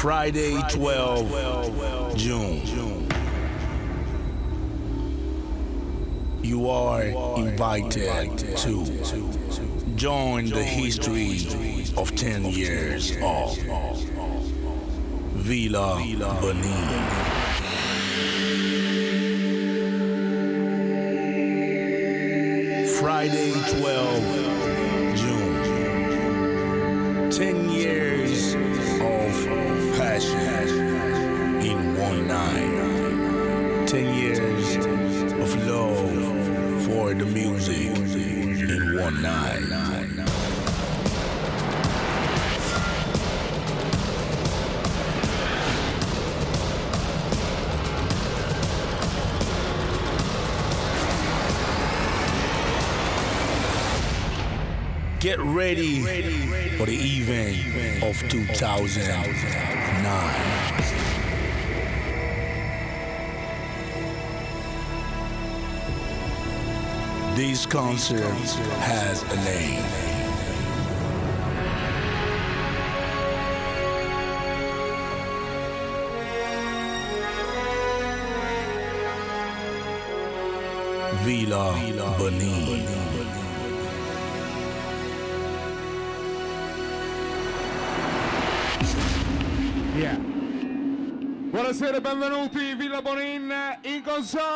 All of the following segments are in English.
Friday, 12 June. You are invited to join the history of 10 years of Villa Benin. Friday, 12 June. 10 years. Get ready, Get ready for the event of 2009. These concerts has a name. Villa, Villa Benin. Yeah. Buonasera e benvenuti Villa Bonin in console.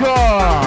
Rock!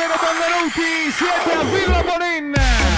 Piacere Benvenuti, siete a Villa Bonin!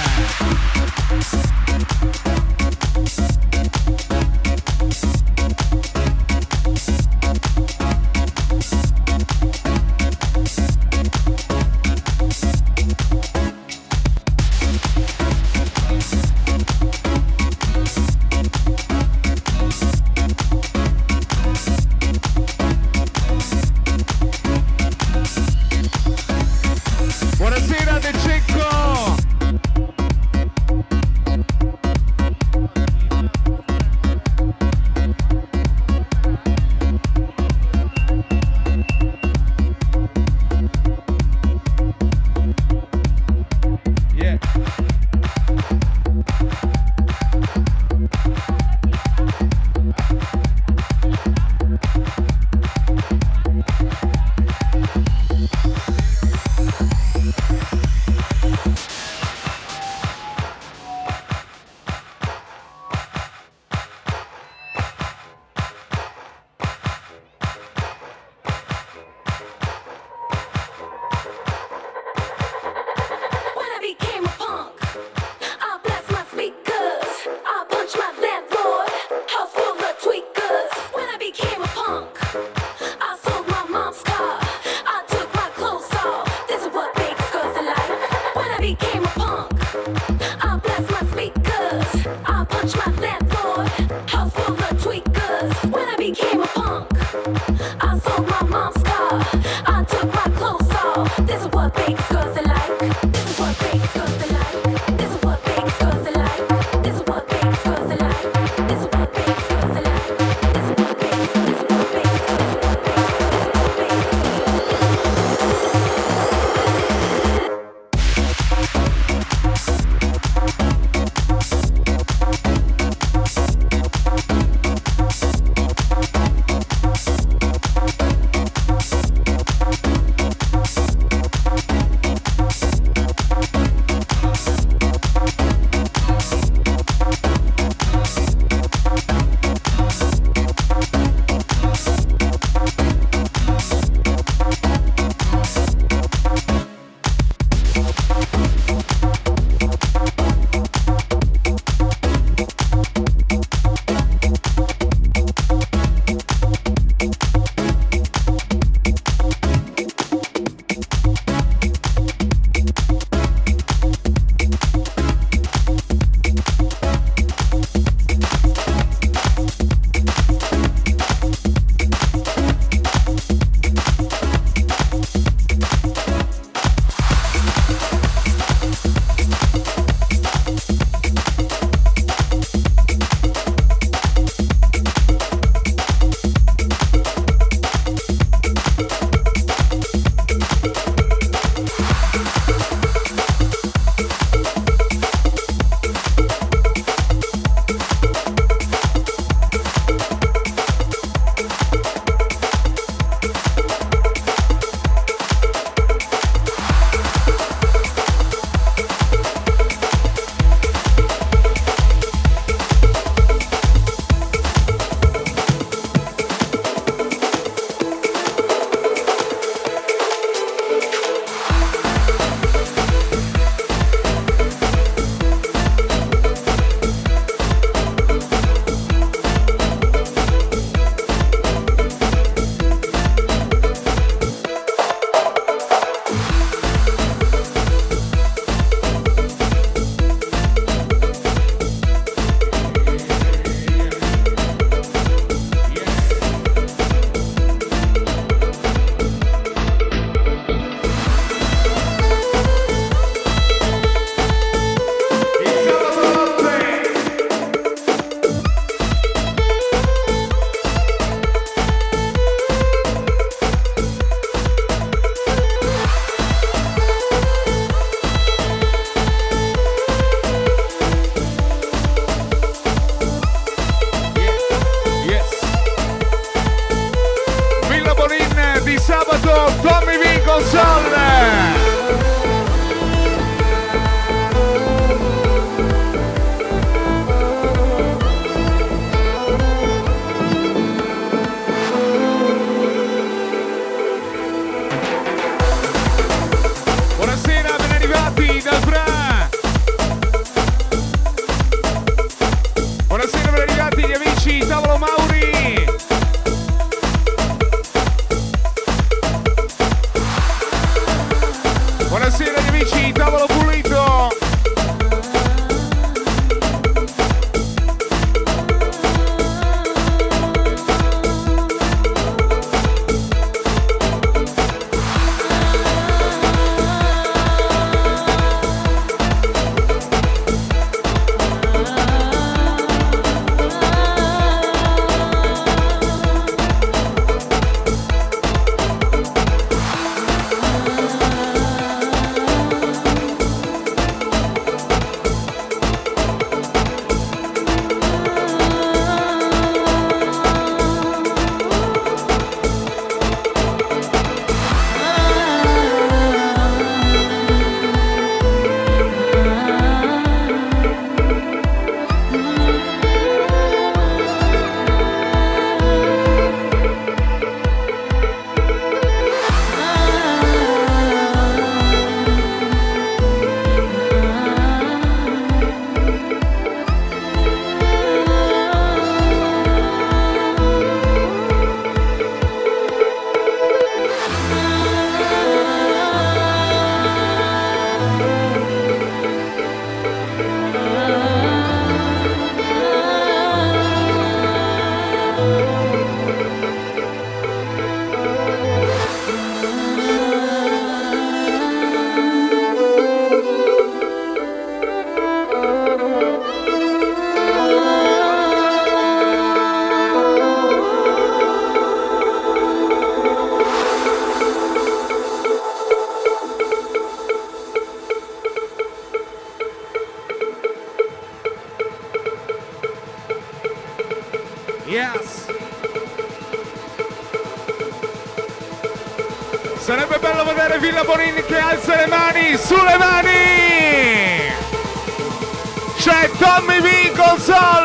V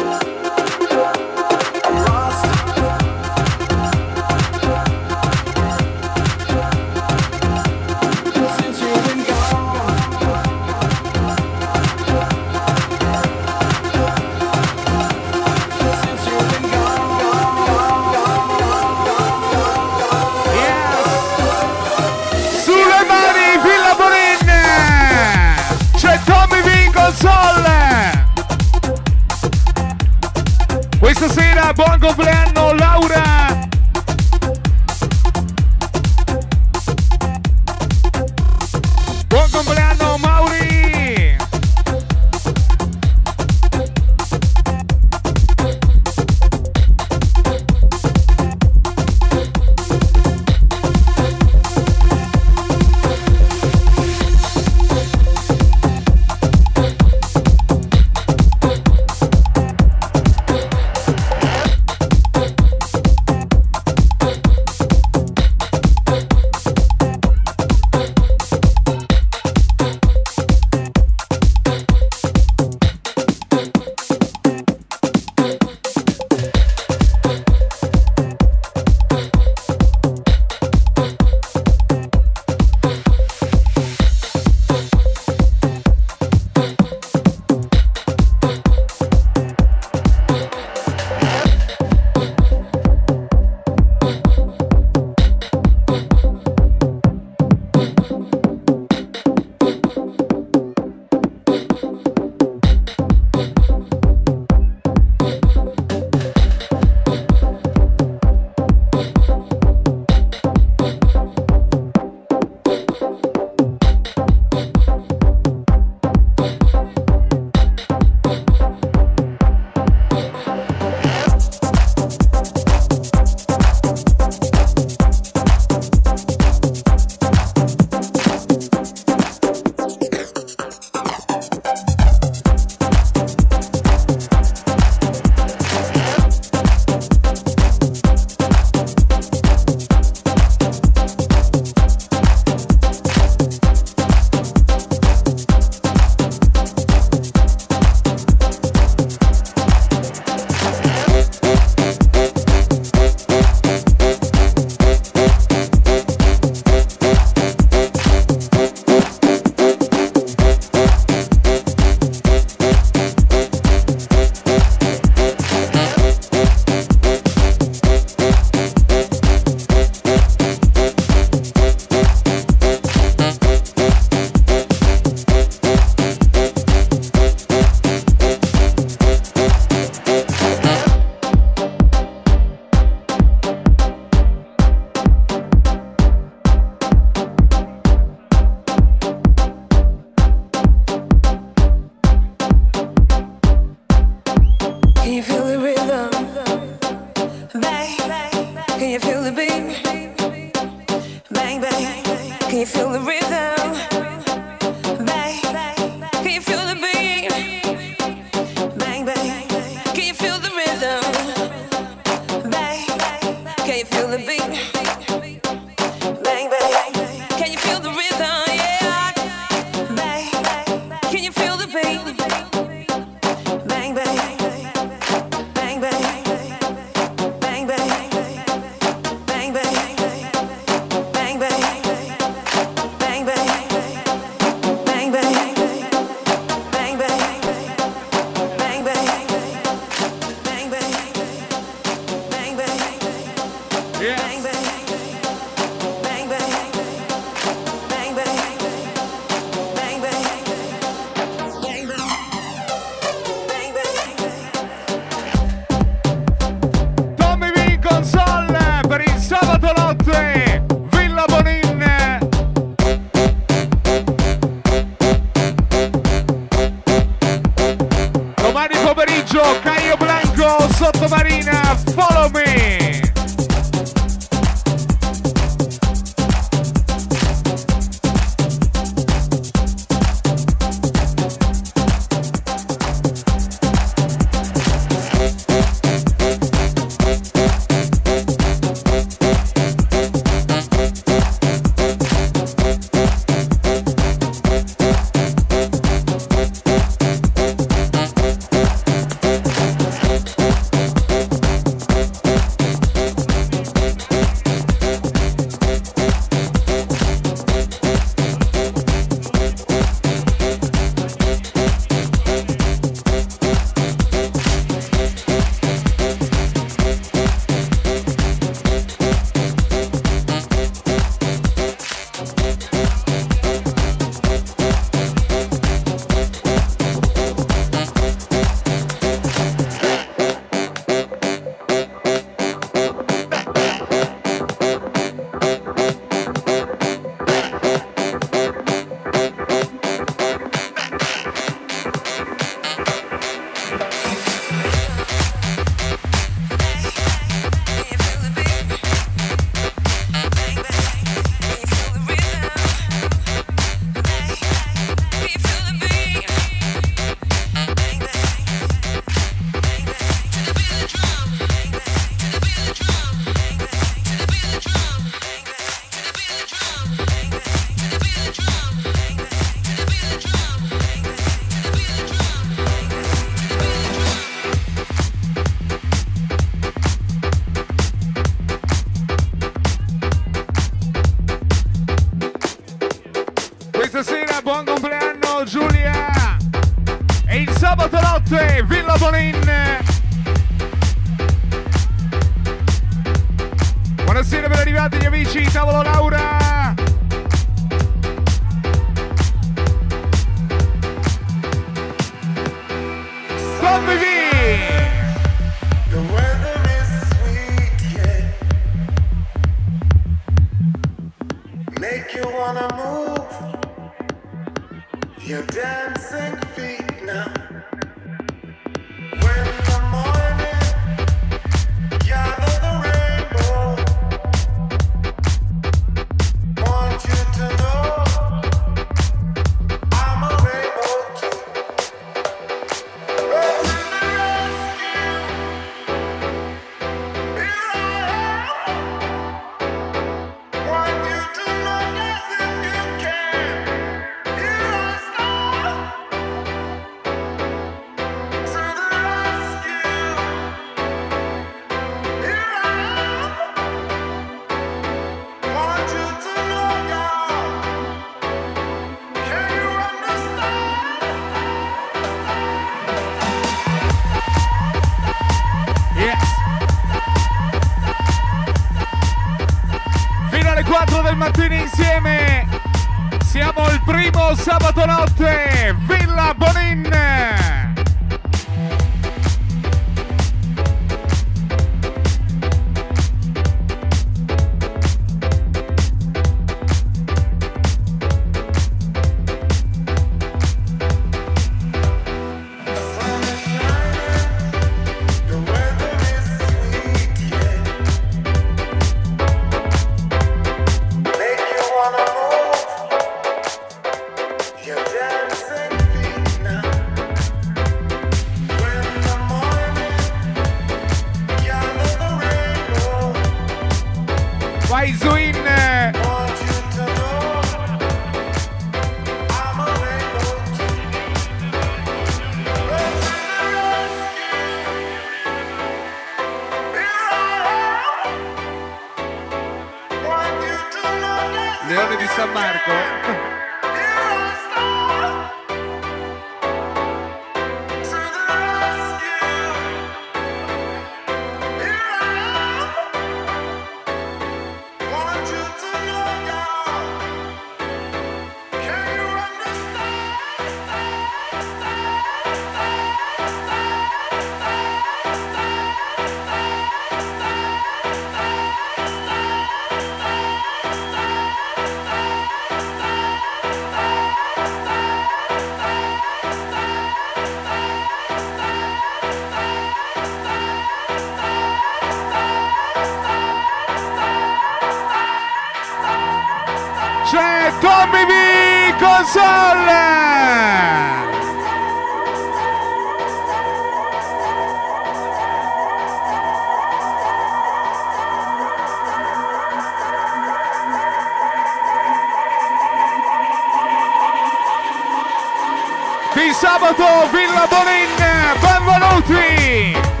Di sabato Villa Bonin, benvenuti!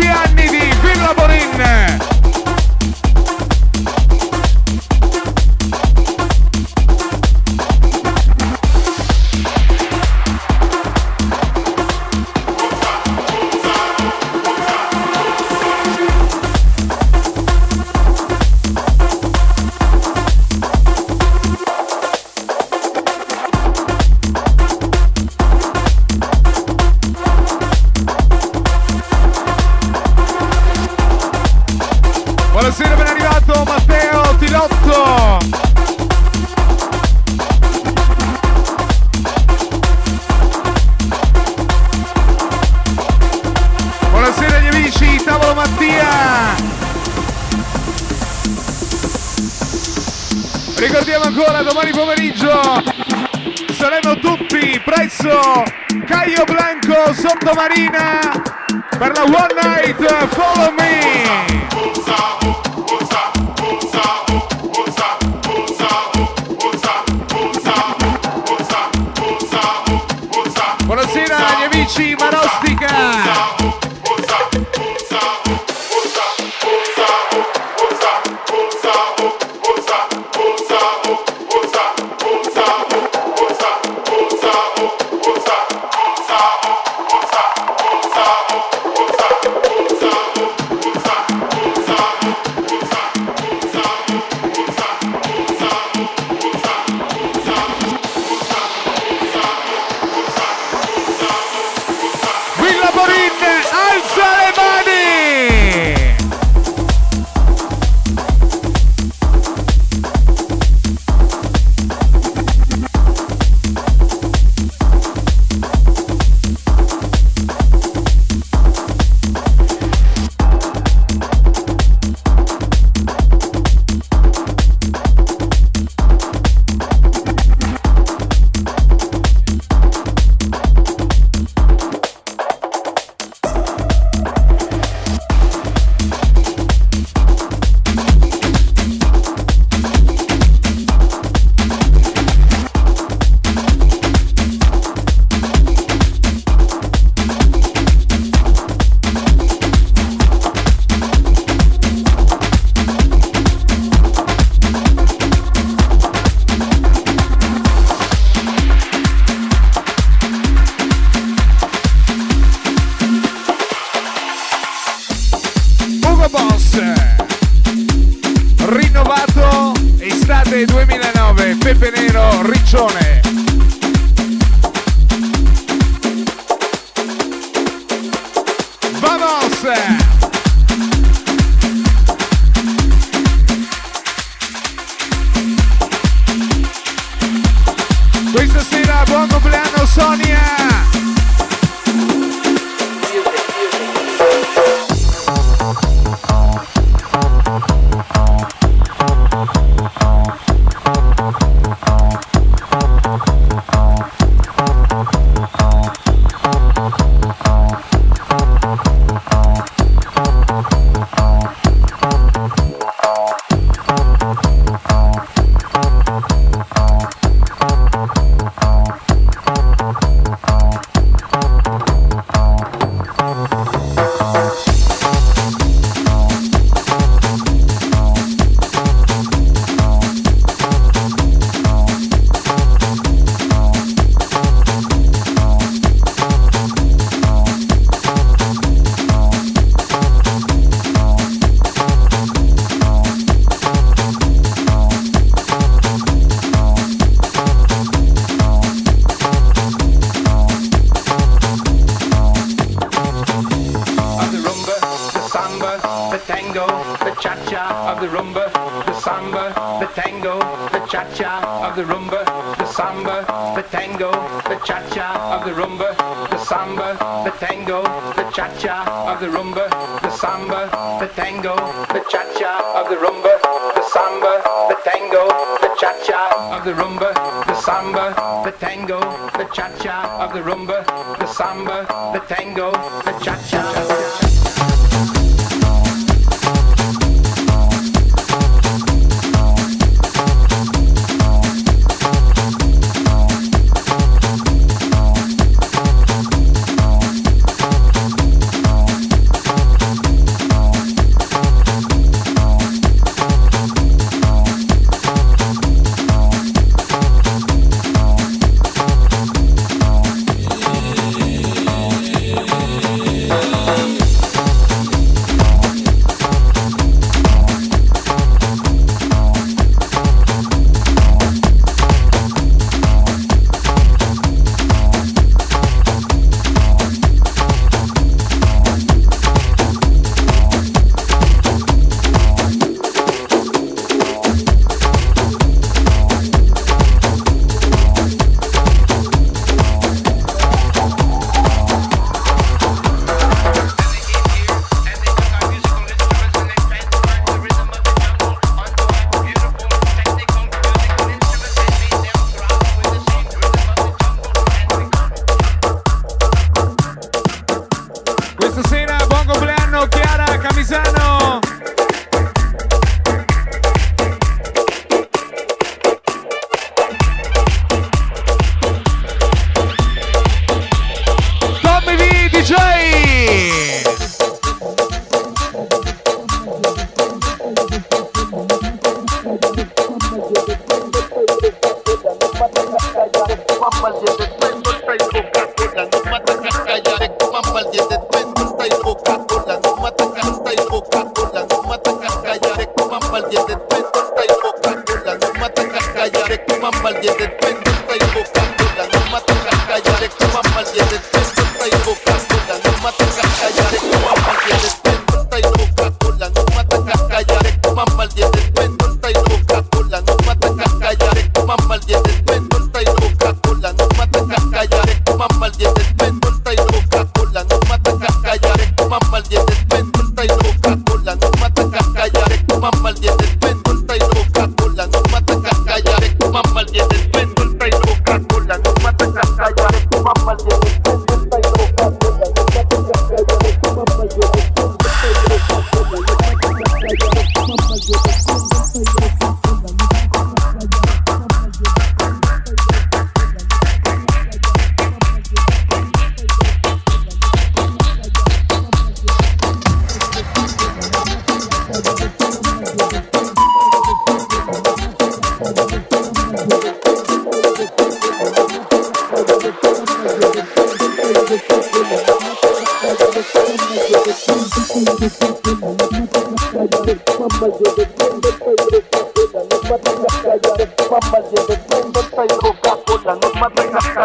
Giugno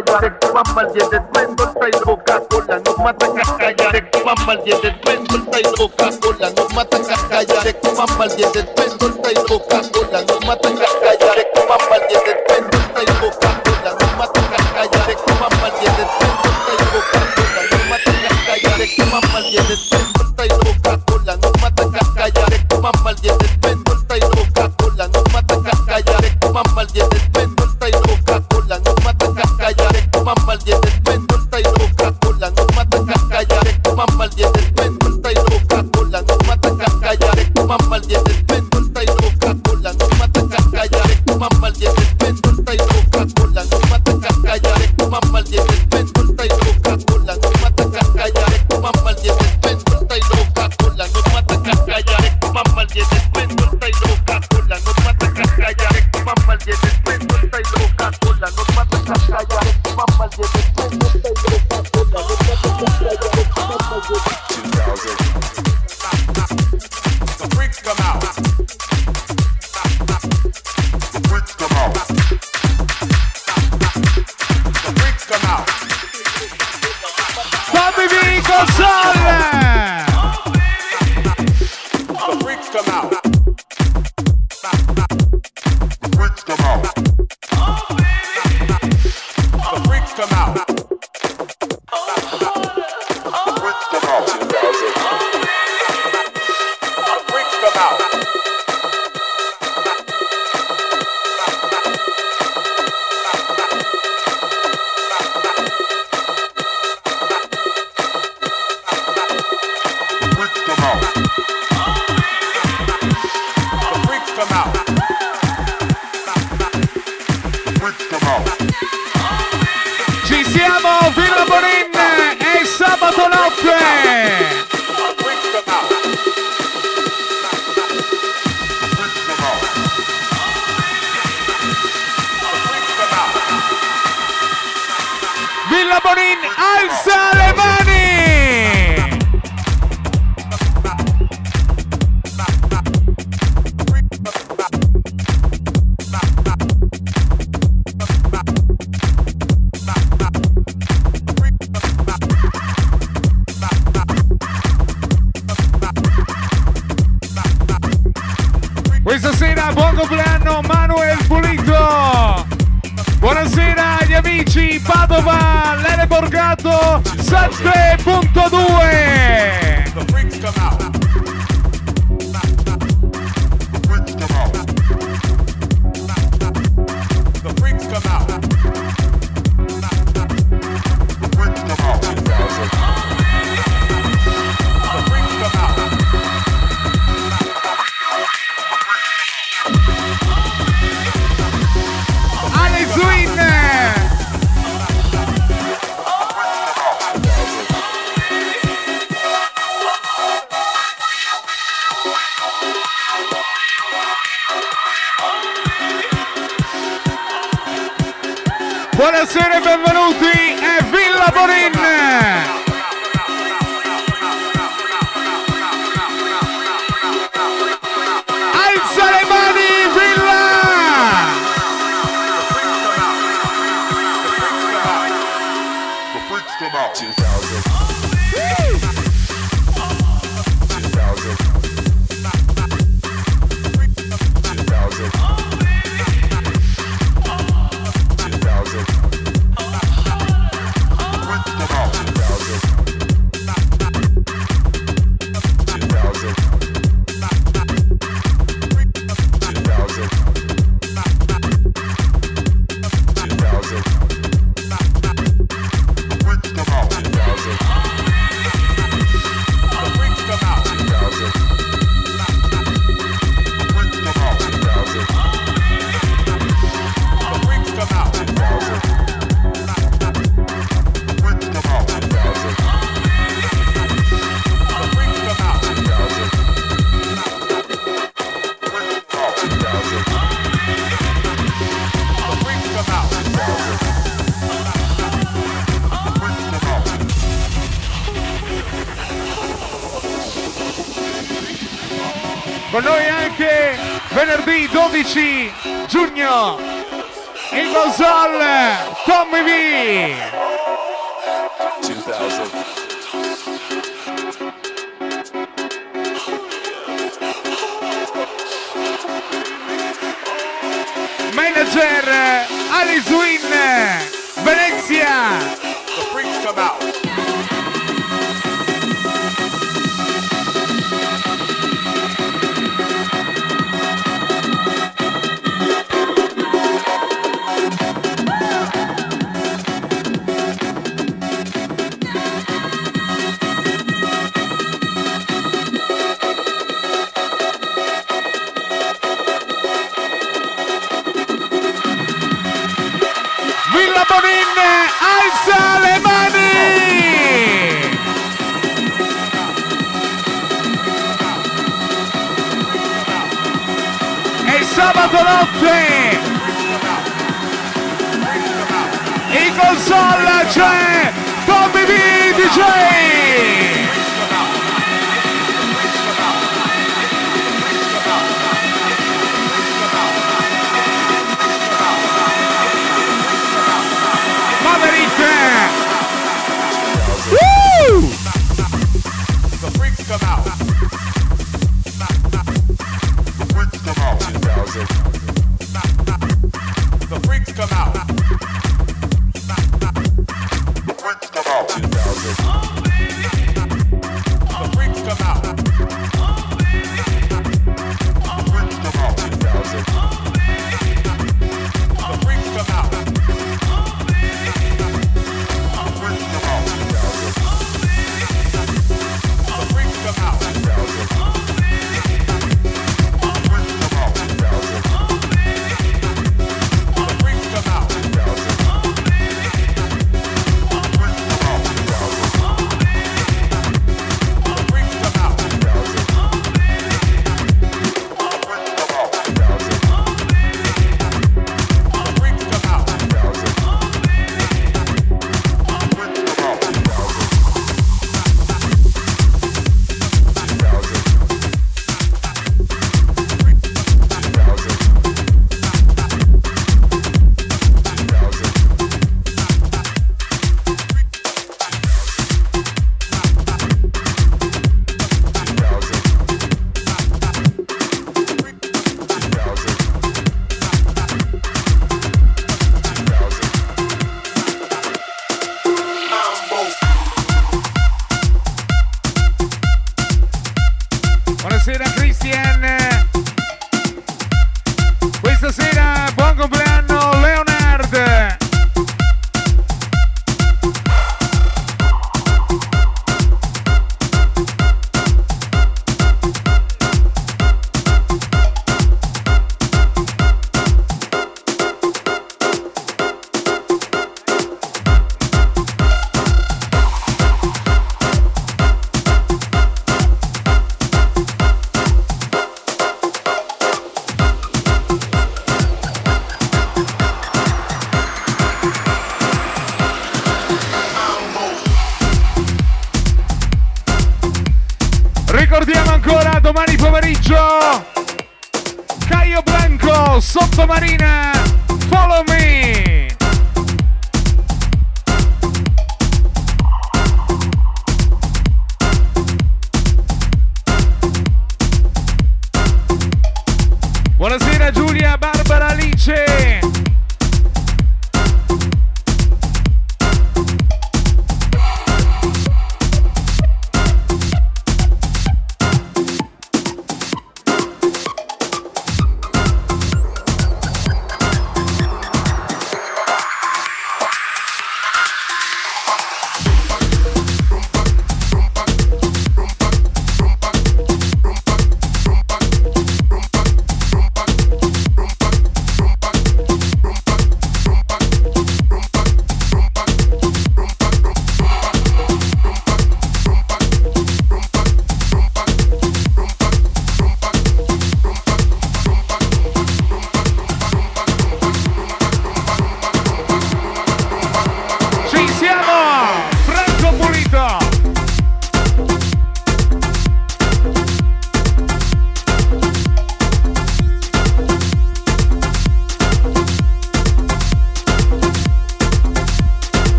callar, vamos al 10 de Facebook, Coca-Cola, no mata que callar, vamos al 10 venerdì 12 giugno in console Tommy V.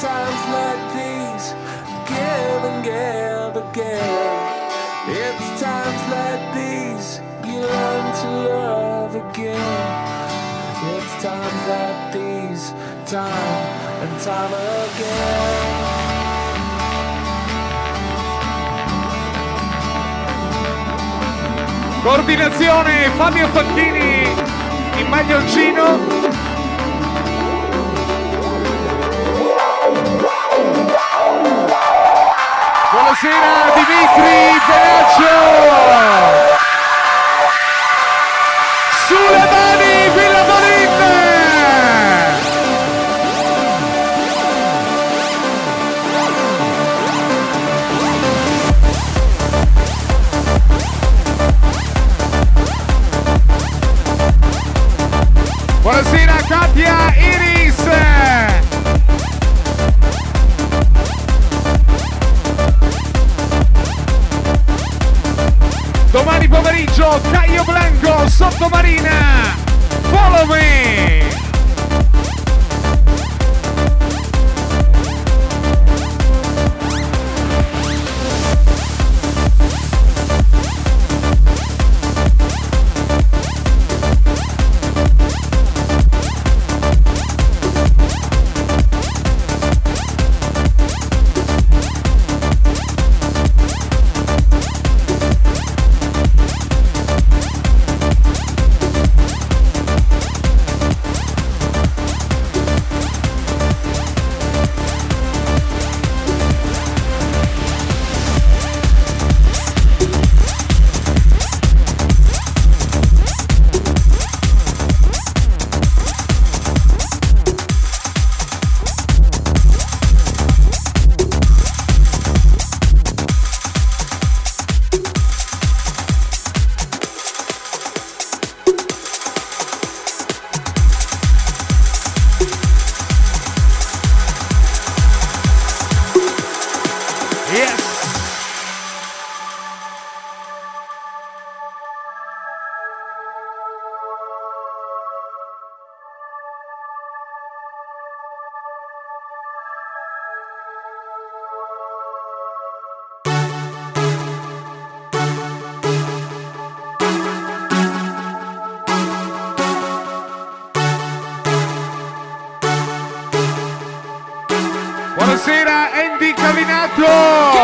times like these, give and give again. It's times like these, you learn to love again. It's times like these, time and time again. Coordinazione Fabio Facchini in maglioncino Buonasera Dimitri Benaccio! Sulle mani Villa Buonasera Katia domani pomeriggio, Caio Blanco, Sottomarina. Follow me! quatro!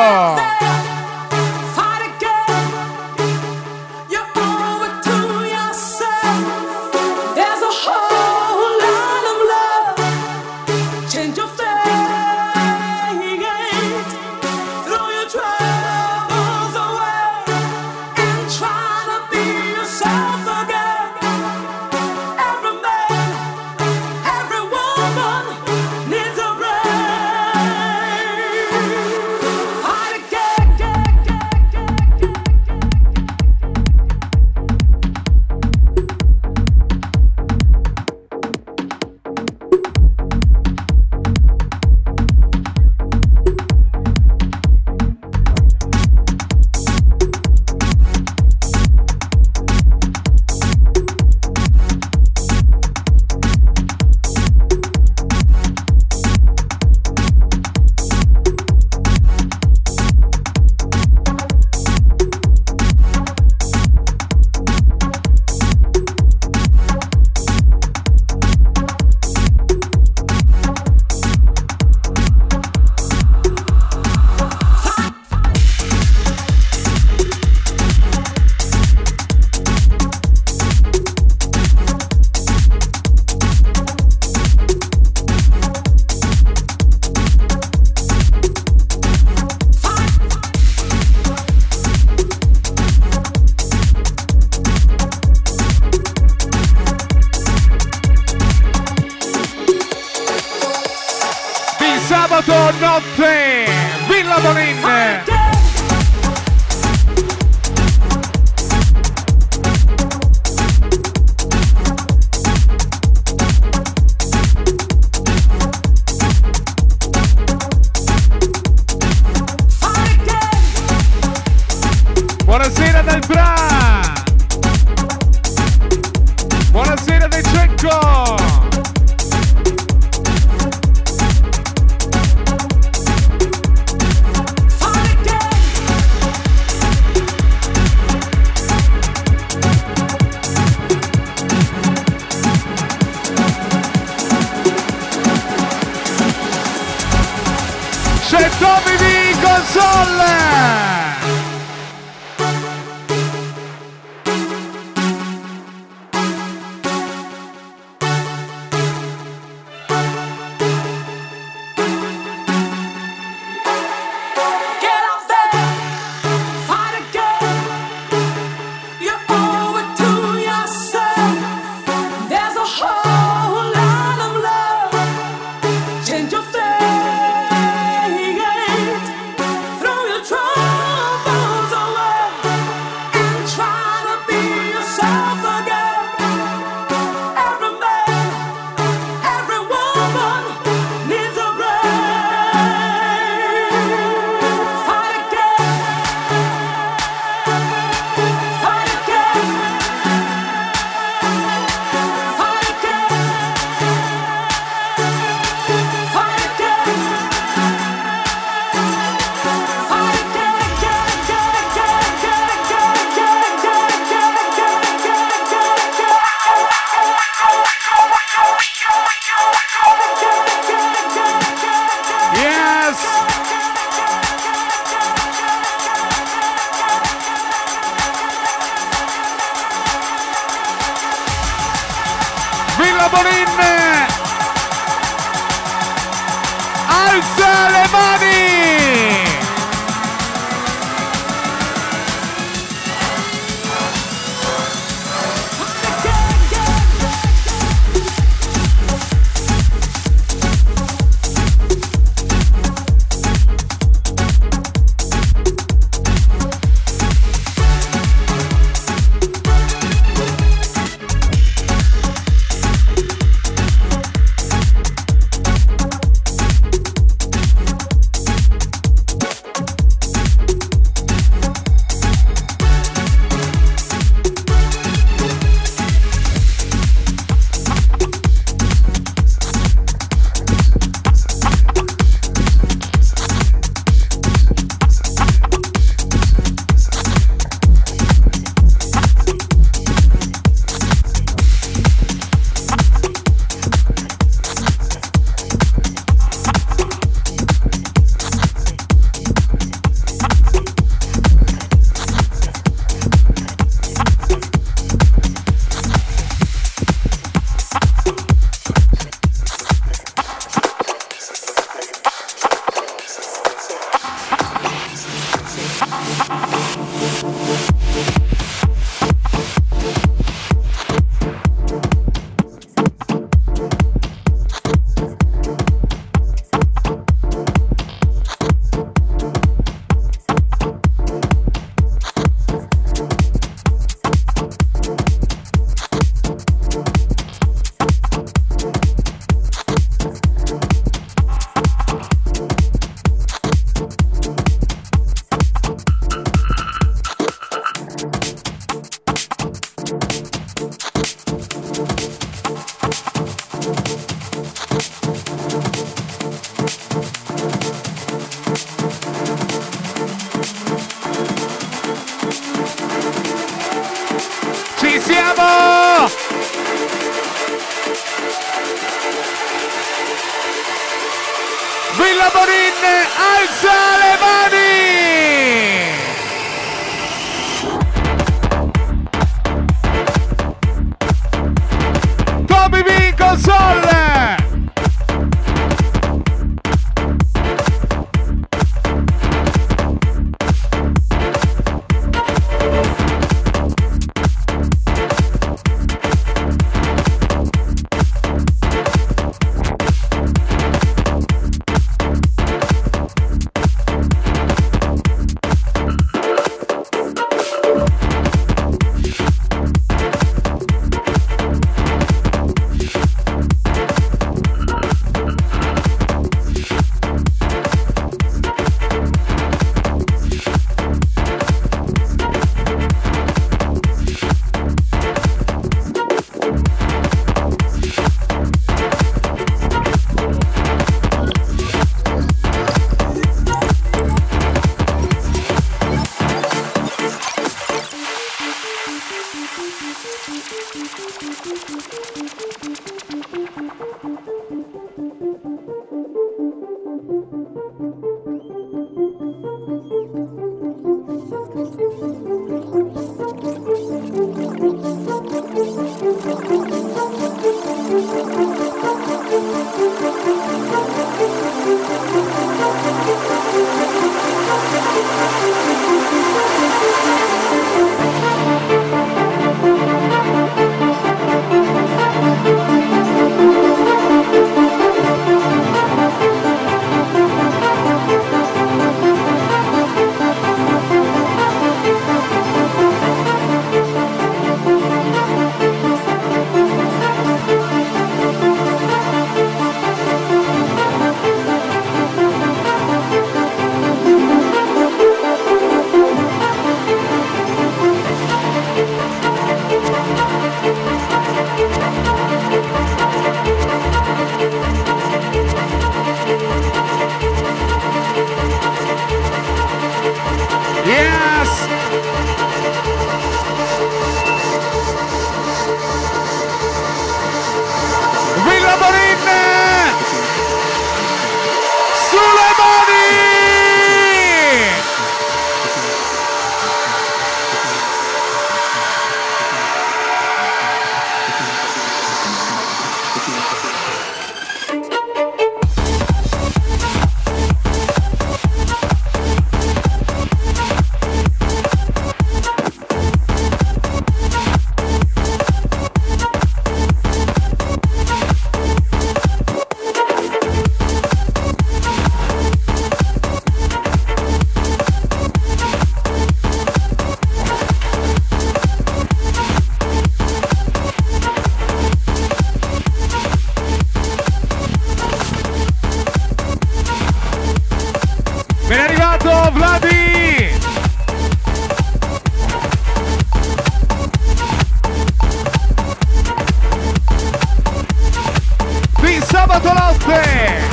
González.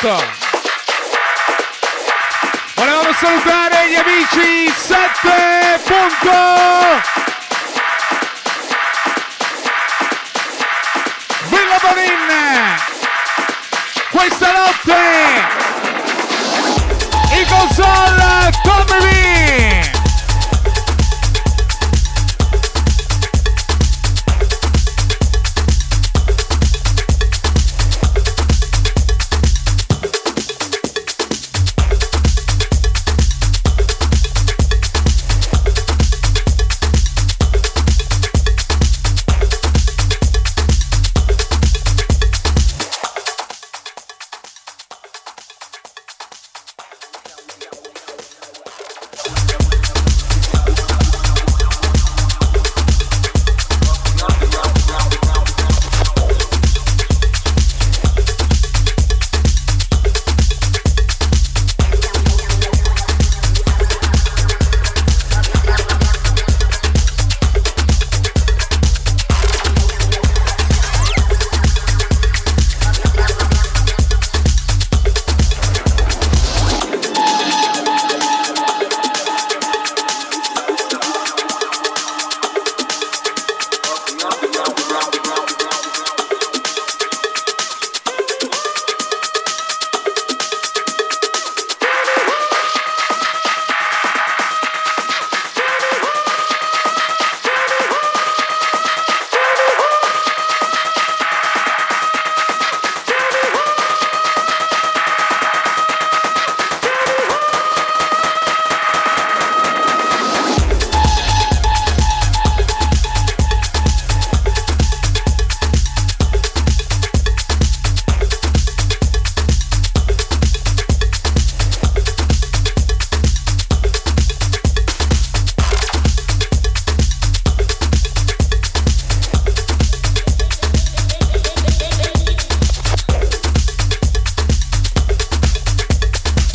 8. Volevamo salutare gli amici 7 punto